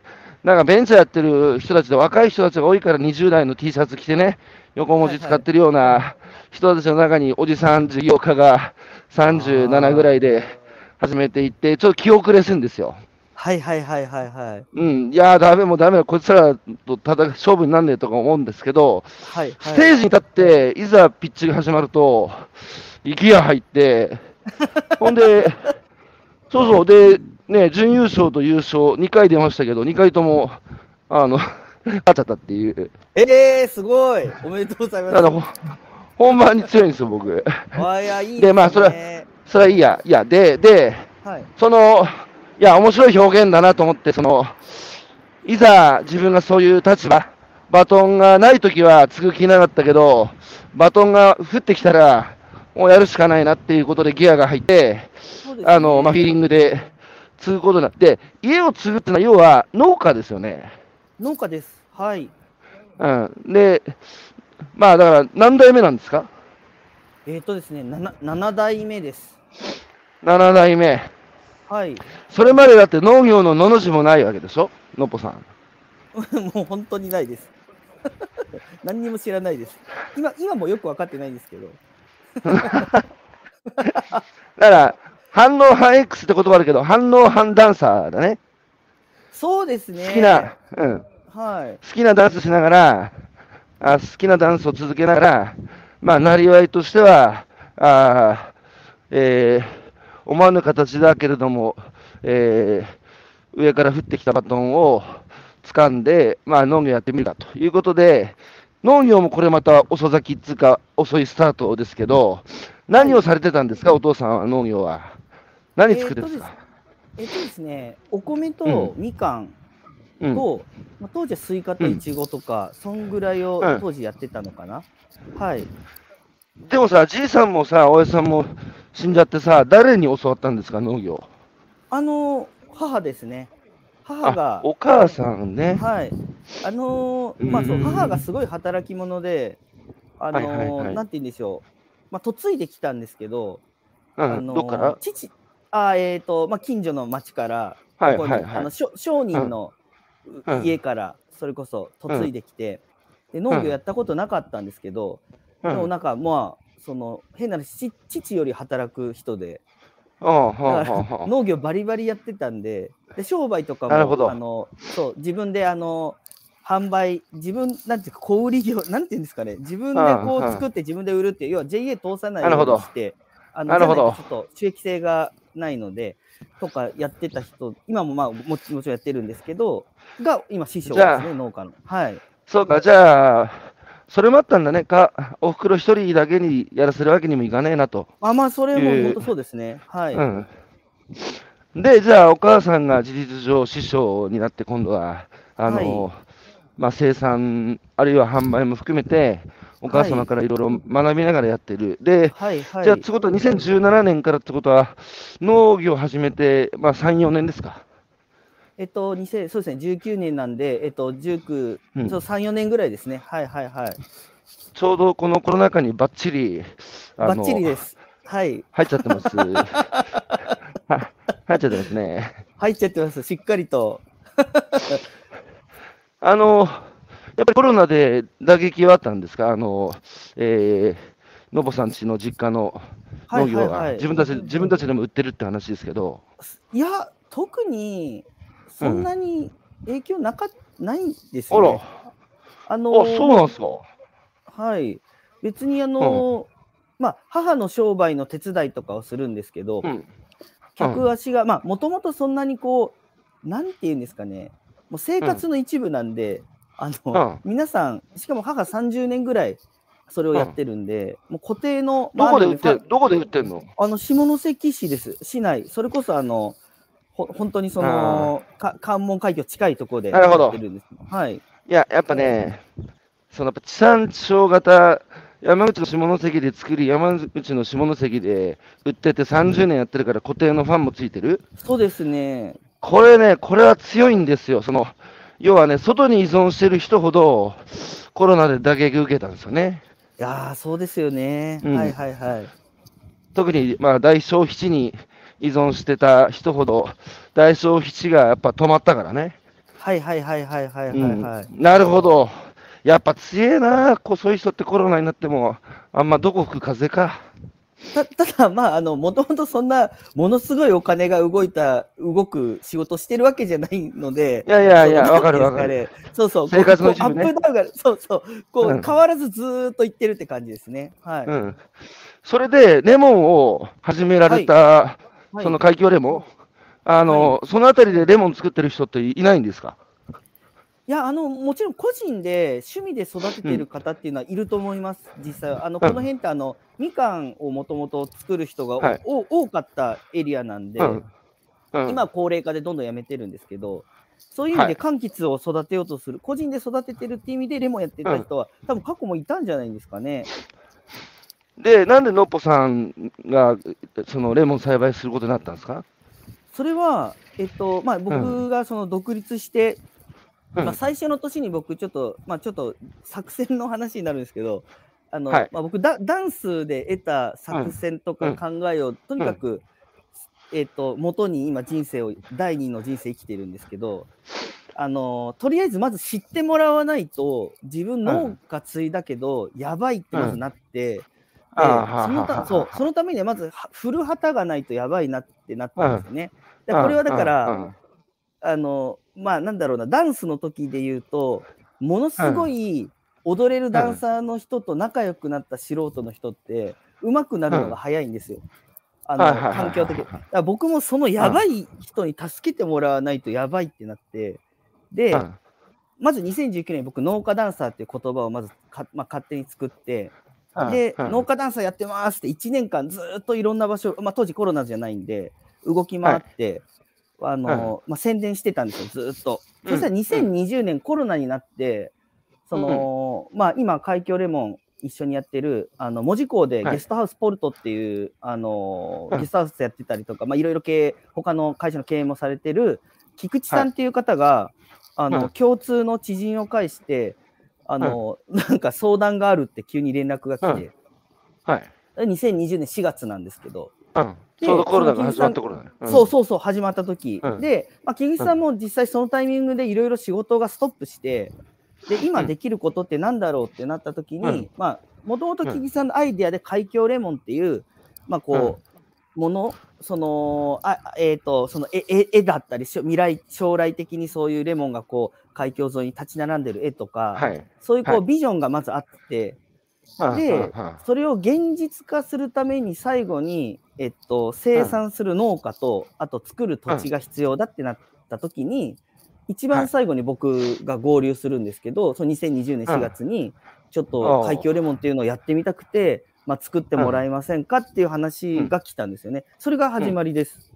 なんかベンチャーやってる人たちで若い人たちが多いから20代の T シャツ着てね、横文字使ってるような人たちの中におじさん事業家が37ぐらいで始めていって、ちょっと気遅れするんですよ。はいはいはいはいはい。うん、いやー、ダメもうダメだ、こいつらとただ勝負になんねえとか思うんですけど、はい、はい。ステージに立って、いざピッチが始まると、息が入って、(laughs) ほんで、そうそう、で、ね、準優勝と優勝、2回出ましたけど、2回とも、あの、(laughs) 勝っちゃったっていう、えー、すごいおめでとうございます。あの、ほほんまに強いんですよ、僕。わいや、いいでまあそれねそれはいいや、いや、で、で、はい。その、いや、面白い表現だなと思って、その、いざ自分がそういう立場、バトンがないときは継ぐ気なかったけど、バトンが降ってきたら、もうやるしかないなっていうことでギアが入って、ねあの、まあ、フィーリングで継ぐことになって、家を継ぐってのは要は農家ですよね。農家です。はい。うん。で、まあだから何代目なんですか？えっ、ー、とですね、7, 7代目です。?7 代目。はい。それまでだって農業ののの字もないわけでしょ？のっぽさん。(laughs) もう本当にないです。(laughs) 何にも知らないです。今、今もよく分かってないんですけど。(laughs) だから、反応反 X って言葉あるけど、反応反ダンサーだね。そうですね。好きな、うん。はい。好きなダンスしながら、あ好きなダンスを続けながら、まあ、なりわいとしては、あえー思わぬ形だけれども、えー上から降ってきたバトンを掴んで、まあ、農業やってみるかということで、農業もこれまた遅咲きっつうか、遅いスタートですけど、何をされてたんですか、お父さんは農業は。何作ってるんですか、えっとですね、お米うとみかんうんと、まあ、当時はスイカとイチゴとか、そんぐらいをうん当時やってたのかな。はい。でもさ、じいさんもさ、おやさんも死んじゃってさ、誰に教わったんですか、農業？あの、母ですね。母あが、お母さんね。はい。あのーまあそう、うん母がすごい働き者で、あのーはいはいはいなんて言うんでしょう。まあ、嫁いできたんですけど、うん、あのーどっから？父、あ、えっ、と、まあ、近所の町から、はいここにはいはい。あの。しょ商人の家から、それこそ嫁いできて、で農業やったことなかったんですけど、うん。でもなんかまあ、その変な話、父父より働く人で。(laughs) 農業バリバリやってたんで、で商売とかもあのそう自分であの販売、自分なんていうか小売業なんていうんですかね、自分でこう作って自分で売るっていう要は JA 通さないようにして、あのなちょっと収益性がないのでとかやってた人、今もまあもちもちろんやってるんですけど、が今師匠ですね農家の。はい。そうか、じゃあ、それもあったんだね。か、おふくろ一人だけにやらせるわけにもいかねえなと。あまあそれも本当そうですね。はい。うん。で、じゃあ、お母さんが事実上師匠になって、今度は、あの、まあ、生産、あるいは販売も含めて、お母様からいろいろ学びながらやってる。で、はいはい。じゃあ、ってことは2017年からってことは、農業を始めて、まあ、3、4年ですか。えっと、2000そうですね、19年なんで、えっと、19、うんそう3、4年ぐらいですね。はいはいはい。ちょうどこのコロナ禍にばっちり、あバのッチリです。はい。入っちゃってます。(laughs) は入っちゃってますね。入っちゃってます。しっかりと。あの、やっぱりコロナで打撃はあったんですか？あの、えー、のぼさんちの実家の農業は、はいはい。はい自分たち、自分たちでも売ってるって話ですけど、いや、特にそんなに影響なか、ないですね。あら、あのあ、そうなんですか。はい。別にあの、まあ、母の商売の手伝いとかをするんですけど、うん。客足が、まあ、もともとそんなにこう、なんていうんですかね、もう生活の一部なんで、あの、皆さん、しかも母30年ぐらいそれをやってるんで、もう固定の、どこで売ってどこで売ってんの？あの下関市です、市内、それこそあのほ本当にそのか関門海峡近いところでなるほど。やってるんです。はい、いや、やっぱね、そのやっぱ地産地消型、山口の下関で作り、山口の下関で売ってて30年やってるから固定のファンもついてる？そうですね、これね、これは強いんですよ。その、要はね、外に依存してる人ほど、コロナで打撃受けたんですよね。いやー、そうですよね、うんはいはいはい。特に、まあ、大消費地に依存してた人ほど、大消費地がやっぱ止まったからね。はいはいはいはいはいはい、うんはい。なるほど。やっぱ強えな、こうそういう人ってコロナになっても、あんまどこ吹く風か。たただ、まあ、あの、もともとそんな、ものすごいお金が動いた、動く仕事してるわけじゃないので、いやいやいや、わかるわかる。そうそう、生活の一部ねアップダウンが、そうそう、こう、うん変わらずずーっと言ってるって感じですね。はい。うん。それで、レモンを始められた、はいその海峡レモン、あの、そのあたりでレモン作ってる人っていないんですか？いや、あの、もちろん個人で趣味で育ててる方っていうのはいると思います、実際。あの、この辺って、あの、みかんをもともと作る人がお、はい。お多かったエリアなんで、うん。うん、今は高齢化でどんどんやめてるんですけど、そういう意味はい。で柑橘を育てようとする、個人で育ててるっていう意味でレモンやってた人は、多分過去もいたんじゃないんですかね。で、なんでのっぽさんが、そのレモン栽培することになったんですか？それは、えっと、まあ、僕がその独立して、うんまあ、最初の年に僕ちょっと、まあ、ちょっと作戦の話になるんですけど、あの、はい。まあ、僕ダ、ダンスで得た作戦とかうん。考えを、とにかく、えっと、元に今人生を、第二の人生生きてるんですけど、あの、とりあえずまず知ってもらわないと、自分農家継いだけど、やばいってまずなって、そのたそうそのためにはまずは古旗がないとやばいなってなったんですよね。でうん。これはだから、うんうんあの、まあ、なんだろうな、ダンスの時で言うと、ものすごい踊れるダンサーの人と仲良くなった素人の人って、上手くなるのが早いんですよ。あの、環境的に。僕もそのやばい人に助けてもらわないとやばいってなって、で、うん。まず2019年に僕、農家ダンサーっていう言葉をまずか、まあ、勝手に作って、うん。で、うん。農家ダンサーやってますって1年間ずーっといろんな場所、まあ、当時コロナじゃないんで、動き回って、あのまあ、宣伝してたんですよ、ずーっと。うん。そしたら2020年コロナになって、その、まあ、今、海峡レモン一緒にやってる、あの、門司港ではい。ゲストハウスポルトっていう、あのうん。ゲストハウスやってたりとか、まあ、いろいろ経営、他の会社の経営もされてる、菊池さんっていう方が、あの、うん。共通の知人を介して、あの、なんか相談があるって急に連絡が来て、はい。2020年4月なんですけど、うん。でちょうどコロナが始まった頃だね。んそうそうそう、始まった時、うん。で、まあ、木口さんも実際そのタイミングでいろいろ仕事がストップして、で、今うん。できることってなんだろうってなった時に、うん。まあ、もともと木口さんのアイデアで海峡レモンっていう、まあ、こう、もの、その、あえっ、と、その絵絵絵だったり、未来、将来的にそういうレモンがこう、海峡沿いに立ち並んでる絵とか、はい。そういうこう、はい。ビジョンがまずあって、うんでそれを現実化するために最後に、えっと、生産する農家と、あと作る土地が必要だってなった時に、一番最後に僕が合流するんですけど、その2020年4月に、ちょっと海峡レモンっていうのをやってみたくて、まあ、作ってもらえませんかっていう話が来たんですよね。それが始まりです。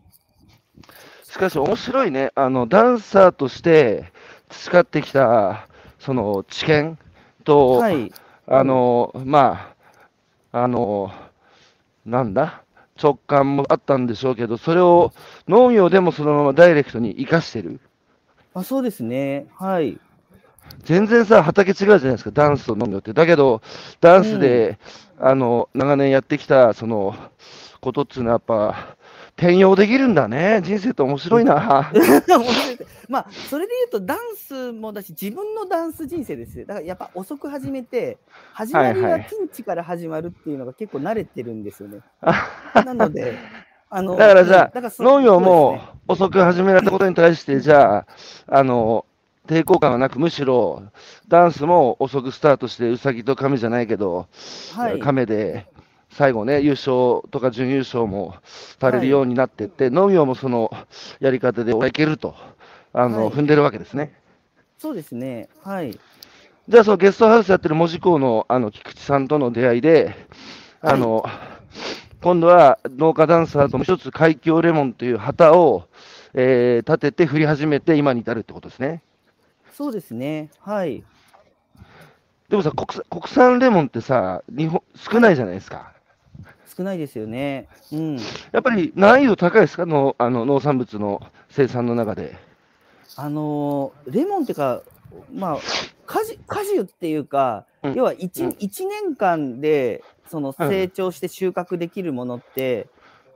しかし面白いね。あの、ダンサーとして培ってきた、その知見と、はい。あの、まあ、あの、なんだ？直感もあったんでしょうけど、それを農業でもそのままダイレクトに生かしてる。あそうですね。はい。全然さ、畑違うじゃないですか、ダンスと農業って。だけど、ダンスで、あの、長年やってきた、その、ことっつうのはやっぱ、転用できるんだね。人生って面白いな。(laughs) まあそれで言うとダンスもだし自分のダンス人生ですよだからやっぱ遅く始めて始まりはいははいピンチから始まるっていうのが結構慣れてるんですよね。(laughs) なのであのだからじゃあ農業も遅く始められたことに対して、じゃあ、あの、抵抗感がなく、むしろ、ダンスも遅くスタートして、うさぎと亀じゃないけど、はい亀で、最後ね、優勝とか準優勝もされるようになってって、農業もそのやり方でいけると、あの、はい。踏んでるわけですね。そうですね。はい。じゃあ、そのゲストハウスやってる門司港のあの菊池さんとの出会いで、あの、今度は農家ダンサーともう一つ海峡レモンという旗を、えー立てて振り始めて今に至るってことですね。そうですね。はい。でもさ、国産国産レモンってさ、日本少ないじゃないですか。少ないですよね。うん。やっぱり難易度高いですか？のあの農産物の生産の中で。あのーレモンっていうかまあ果樹果樹っていうか、うん。要は 1, うん。一年間でそのうん。成長して収穫できるものって、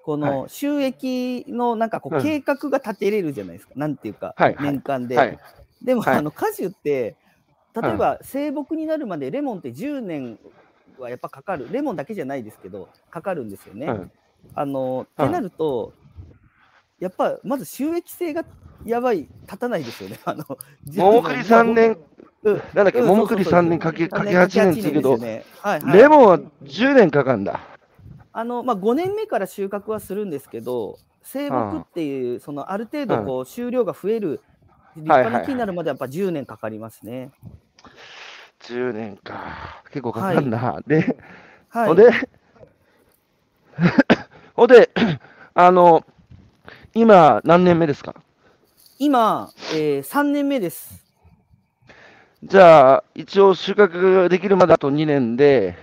この収益のなんかこううん。計画が立てれるじゃないですか、なんていうか、はい。年間で。はい。でも、はい。あの果樹って例えば生木になるまでレモンって10年はやっぱかかる、レモンだけじゃないですけど、かかるんですよね。うんあのうんってなると、やっぱまず収益性がやばい、立たないですよね。あの桃栗3年、うん。なんだっけ、うん桃栗3年かけかけ8年って言うけど、ね。はいはい。レモンは10年かかんだ。あのまあ、5年目から収穫はするんですけど、生木っていう、そのある程度こう収量が増える、立派な木になるまでやっぱ10年かかりますね。10年か。結構かかんな。で、はい、ほんで、(coughs) ほんで、(coughs) あの、今、何年目ですか？今、えー、3年目です。じゃあ、一応収穫できるまであと2年で、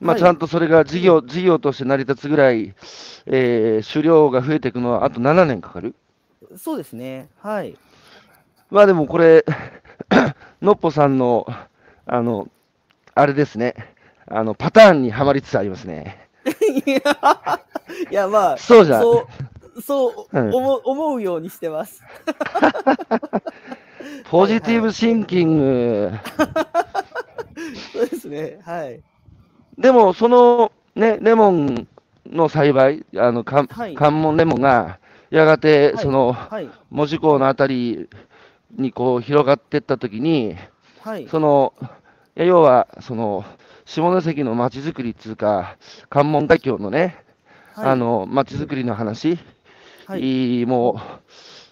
まあ、はいちゃんとそれが事業、事業として成り立つぐらい、えー、種量が増えていくのはあと7年かかる？そうですね。はい。まあでもこれ、のっぽさんの、あの、あれですね、あの、パターンにはまりつつありますね。いや、いやまあ、そうじゃん。そう、そううん思う思うようにしてます。(laughs) ポジティブシンキング。(laughs) そうですね。はい。でも、その、ね、レモンの栽培、あの、かはい関門レモンが、やがて、はいその、はい。門司港のあたりにこう広がっていったときに、はい。その、いや要は、その、下関の町づくりっていうか、関門海峡のね、はいあ、の、町づくりの話、はい。も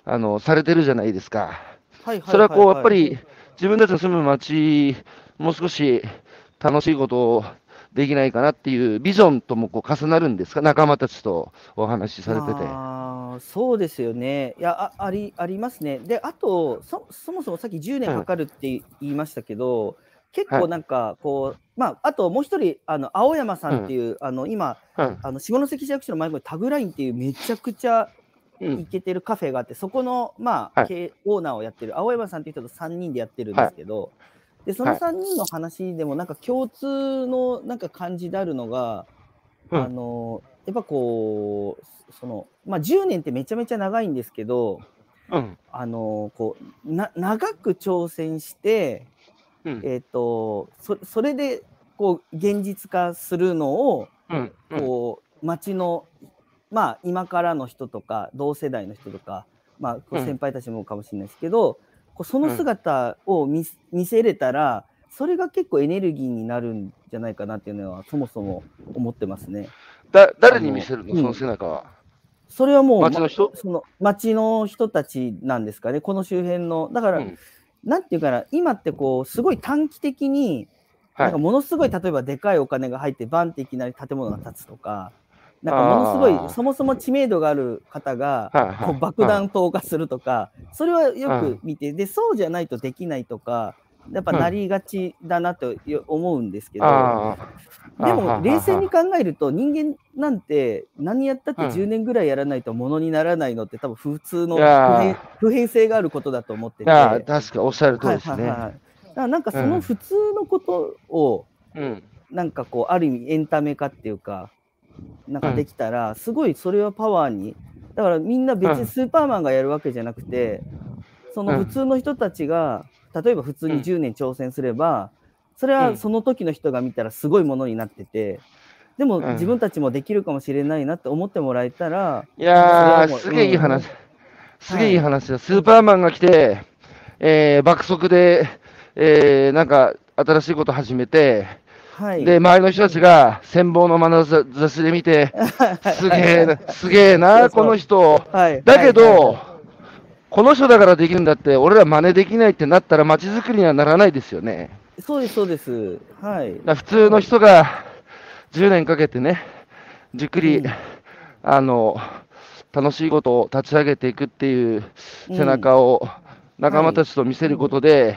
う、あの、されてるじゃないですか。はい。それはこう、やっぱり、自分たちの住む町、もう少し楽しいことをできないかなっていうビジョンともこう重なるんですか、仲間たちとお話しされてて。あーそうですよね。いやあありありますね。で、あとそ、そもそもさっき10年かかるって言いましたけど、結はい。構なんかこう、まあ、あともう一人、あの青山さんっていう、あの今、うん。あの下関市役所の前にタグラインっていうめちゃくちゃうん。イケてるカフェがあって、そこの、まあはい。オーナーをやってる青山さんっていう人と3人でやってるんですけど、でそのはい。3人の話でもなんか共通のなんか感じであるのが、うん。あのやっぱこうその、まあ、10年ってめちゃめちゃ長いんですけどうん。あのこうな長く挑戦して、うん。えー、とそそれでこう現実化するのをうん。うん。こう町のまあ今からの人とか同世代の人とか、まあ、先輩たちもかもしれないですけど、こうその姿を見,、見せれたらそれが結構エネルギーになるんじゃないかなっていうのはそもそも思ってますね。だ誰に見せるの、あのその背中は？それはもう町の人？まその町の人たちなんですかね。この周辺の。だから、うん。なんていうかな今ってこうすごい短期的にはい。なんかものすごい例えばでかいお金が入ってバンっていきなり建物が建つとか、なんかものすごいそもそも知名度がある方がこう爆弾投下するとか、それはよく見て、でそうじゃないとできないとか、やっぱなりがちだなとよ思うんですけど、でも冷静にあ考えると人間なんて何やったってうん。10年ぐらいやらないとものにならないのって多分普通のい普遍性があることだと思ってて。確かおっしゃる通りですね。はいはいはい、だからなんかそうん。の普通のことを、うん。なんかこうある意味エンタメ化っていうかなんかできたら、すごいそれはパワーにだからみんな別うん。にスーパーマンがやるわけじゃなくて、その普通の人たちが例えば普通に10年挑戦すれば、それはその時の人が見たらすごいものになっててでもうん。自分たちもできるかもしれないなって思ってもらえたら、いやー、すげえいい話。うん。すげえいい話だ。スーパーマンが来て、えー爆速で、えーなんか新しいこと始めて、はい、で、周りの人たちが羨望の眼差しで見て、(laughs) すげえな、すげえな、この人。はい、だけど、この人だからできるんだって、俺ら真似できないってなったら、街づくりにはならないですよね。そうですそうです。はい。普通の人が10年かけてね、じっくり、うん。あの、楽しいことを立ち上げていくっていう背中を仲間たちと見せることで、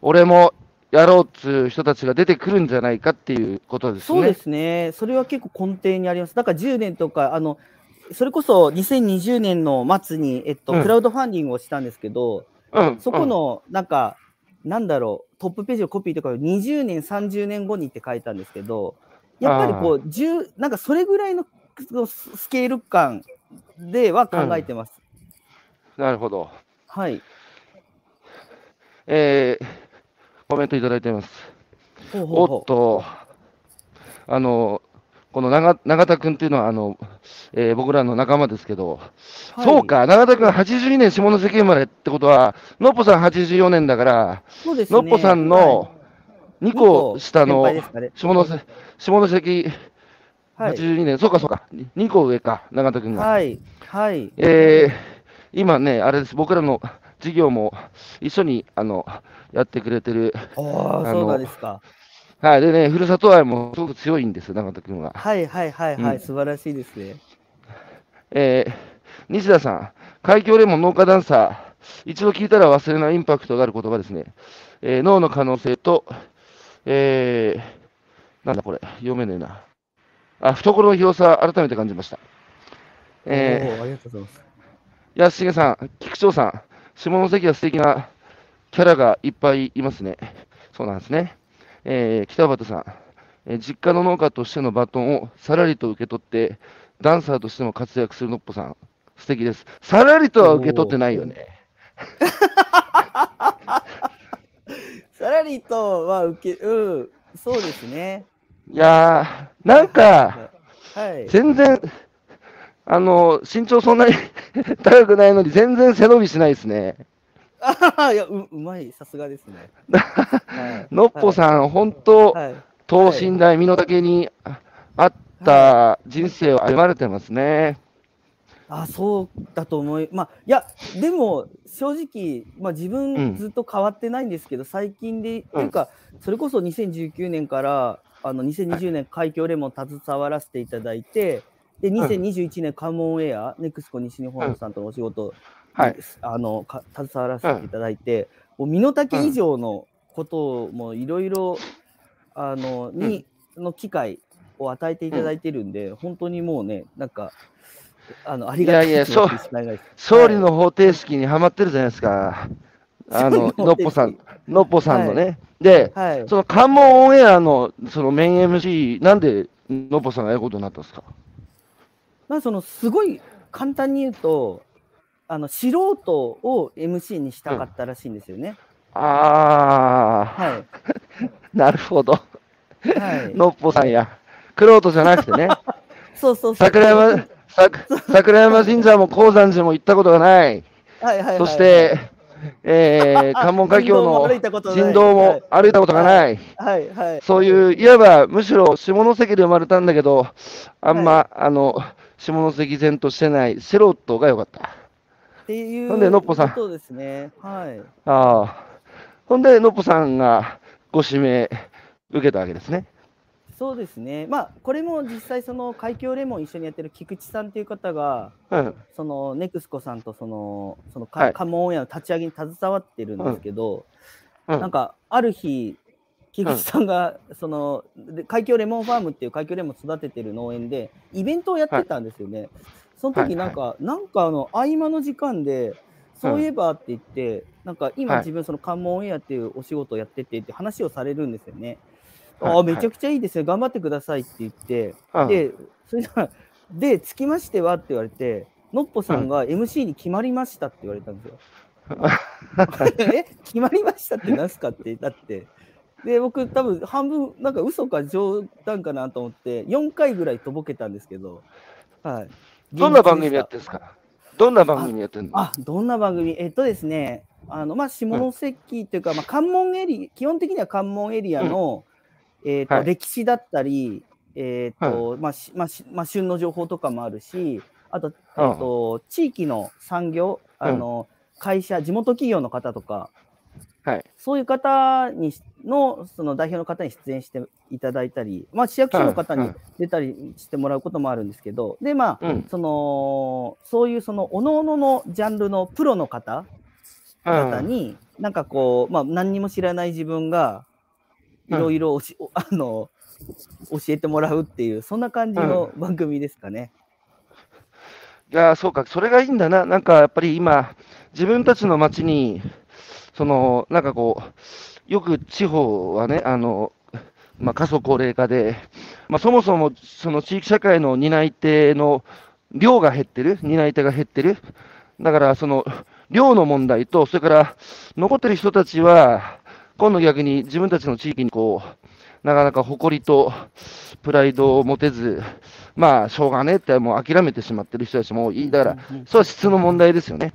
俺もやろうっていう人たちが出てくるんじゃないかっていうことですね。そうですね、それは結構根底にあります。だから10年とか、あのそれこそ2020年の末に、えっとうんクラウドファンディングをしたんですけど、うん、そこのなんか、なんだろう、トップページのコピーとかを20年、30年後にって書いたんですけど、やっぱりこう、10なんかそれぐらいのススケール感では考えてます。うんなるほど。はい。えーコメントいただいてます。ほうほうほうおっと、あの、この永永田君っていうのは、あの、えー僕らの仲間ですけど、はいそうか、永田君82年下関生まれってことは、のっぽさん84年だから、そうですね。のっぽさんの2個下の下関、下関はい。82年、そうかそうか、2個上か、永田君が。はい。はい。えー今ね、あれです、僕らの事業も一緒にあのやってくれてる、あそうなんですか。はい、でね、ふるさと愛もすごく強いんですよ、永田君は。はいはいはいはい。うん素晴らしいですね。えー西田さん、海峡レモン農家ダンサー、一度聞いたら忘れないインパクトがある言葉ですね。えー脳の可能性と、えーなんだこれ、読めねえな。あ、懐の広さ、改めて感じました。えーありがとうございます。安重さん、菊池さん、下関は素敵なキャラがいっぱいいますね。そうなんですね。えー北畑さん、えー実家の農家としてのバトンをさらりと受け取って、ダンサーとしても活躍するのっぽさん、素敵です。さらりとは受け取ってないよね。(laughs) さらりとは受け、うん、そうですね。いやー、なんか、はい。全然、あの、身長そんなに (laughs) 高くないのに、全然背伸びしないですね。ああ、いや、う、うまい、さすがですね。(laughs) はいのっぽさん、本当、はい。等身大、身の丈にあ合った人生を歩まれてますね。あ、そうだと思い、まあ、いや、でも、正直、まあ、自うん分ずっと変わってないんですけど、最近で、というか、それこそ2019年から、あの、2020年海峡レモン携わらせていただいて、で、2021年カモンエア、ネクスコ西日本さんとのお仕事、はい。あのか携わらせていただいて、もう身の丈以上のことをもういろいろあのに、の機会を与えていただいてるんで、本当にもうねなんかあのありがたいいやいや気持ちでしかないです。勝利の方程式にはまってるじゃないですか。あの、のっぽさん、のっぽさんのね。で、はい。その関門オンエアのそのメイン MC、なんでのっぽさんがやることになったんですか？まあそのすごい簡単に言うとあの素人を MC にしたかったらしいんですよね。あはいー、(laughs) なるほど。はい。のっぽさんや。クロートじゃなくてね。(laughs) そうそうそう。桜山、さ桜山神社も高山寺も行ったことがない。はいはいはいはいそして、えー、(laughs) 関門海峡の人道も歩いたことがない。はいはい。そういう、いわば、むしろ下関で生まれたんだけど、あんま、あの、下関前としてない素人が良かった。っていうほんでのっぽさんことですね。はい。ああ。ほんで、のっぽさんがご指名受けたわけですね。そうですね。まあこれも実際その海峡レモン一緒にやってる菊池さんっていう方がうん。そのネクスコさんとそのそのはいかカモンオンエアの立ち上げに携わってるんですけど、うんなんかある日菊池さんがそので海峡レモンファームっていう海峡レモン育ててる農園でイベントをやってたんですよね。そのはい時なんか、なんかあの合間の時間でそういえばって言って、なんか今はい。自分その関門オンエアっていうお仕事をやっててって話をされるんですよね。はい。ああめちゃくちゃいいですね頑張ってくださいって言って、うん。でそれじゃでつきましてはって言われてのっぽさんが MC に決まりましたって言われたんですよ。(laughs) え？決まりましたって何すかってだってで僕多分半分なんか嘘か冗談かなと思って4回ぐらいとぼけたんですけど、はい、どんな番組やっ現てるんですか？どんな番組やってるの？あどんな番組？えっとですねあのまあ下関っていうか、まあ、関門エリ基本的には関門エリアの、えーとはい。歴史だったり、えーとまあしまあしまあ、旬の情報とかもあるしあと,、えーと地域の産業あの、会社地元企業の方とかはい。そういう方にのその代表の方に出演していただいたり、まあ、市役所の方にうん出たりしてもらうこともあるんですけど、でまあ、うん。そのそういうその各々のジャンルのプロの方方に、なんかこう、まあ、何にも知らない自分がいろいろ (laughs) 教えてもらうっていうそんな感じの番組ですかね。いやーそうか、それがいいんだな。なんかやっぱり今、自分たちの街に、その、なんかこう、よく地方はね、あの、まあ、過疎高齢化で、まあ、そもそもその地域社会の担い手の量が減ってる、担い手が減ってる。だから、その、量の問題と、それから、残ってる人たちは、今度逆に自分たちの地域にこう、なかなか誇りとプライドを持てず、まあ、しょうがねえってもう諦めてしまってる人たちもいい、だから、それは質の問題ですよね。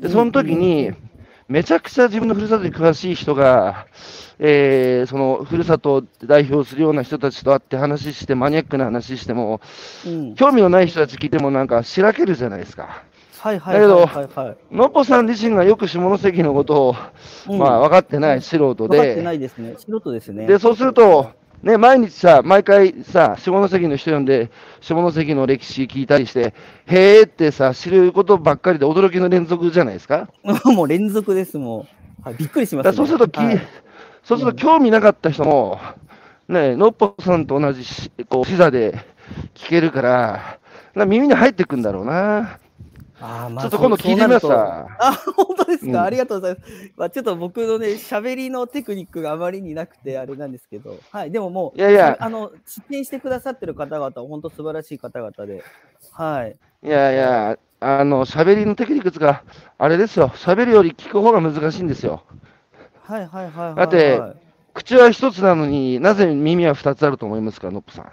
で、その時に、めちゃくちゃ自分のふるさとに詳しい人が、えー、そのふるさとを代表するような人たちと会って話して、マニアックな話しても、うん、興味のない人たち聞いてもなんかしらけるじゃないですか。はいはいはいはいはい、のっぽさん自身がよく下関のことを、うん、まあ分かってない素人で、分かってないですね、素人ですね。で、そうすると、ね、毎日さ、毎回さ、下関の人呼んで、下関の歴史聞いたりして、へーってさ、知ることばっかりで驚きの連続じゃないですか？(laughs) もう連続です、もう。はい、びっくりします、ね、そうすると、はい、そうすると興味なかった人も、ね、のっぽさんと同じこう視座で聞けるから、耳に入ってくんだろうな。あまあ、ちょっと今度聞いてみますか。あ、本当ですか、うん、ありがとうございます。まあ、ちょっと僕のね、喋りのテクニックがあまりになくて、あれなんですけど、はい、でももう、いやいや、あの、出演してくださってる方々、本当素晴らしい方々で、はい。いやいや、あの、喋りのテクニックが、あれですよ、喋るより聞く方が難しいんですよ。はいはいはいはい、はい、だって、口は一つなのになぜ耳は二つあると思いますか、ノップさん。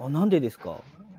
あ、なんでですか？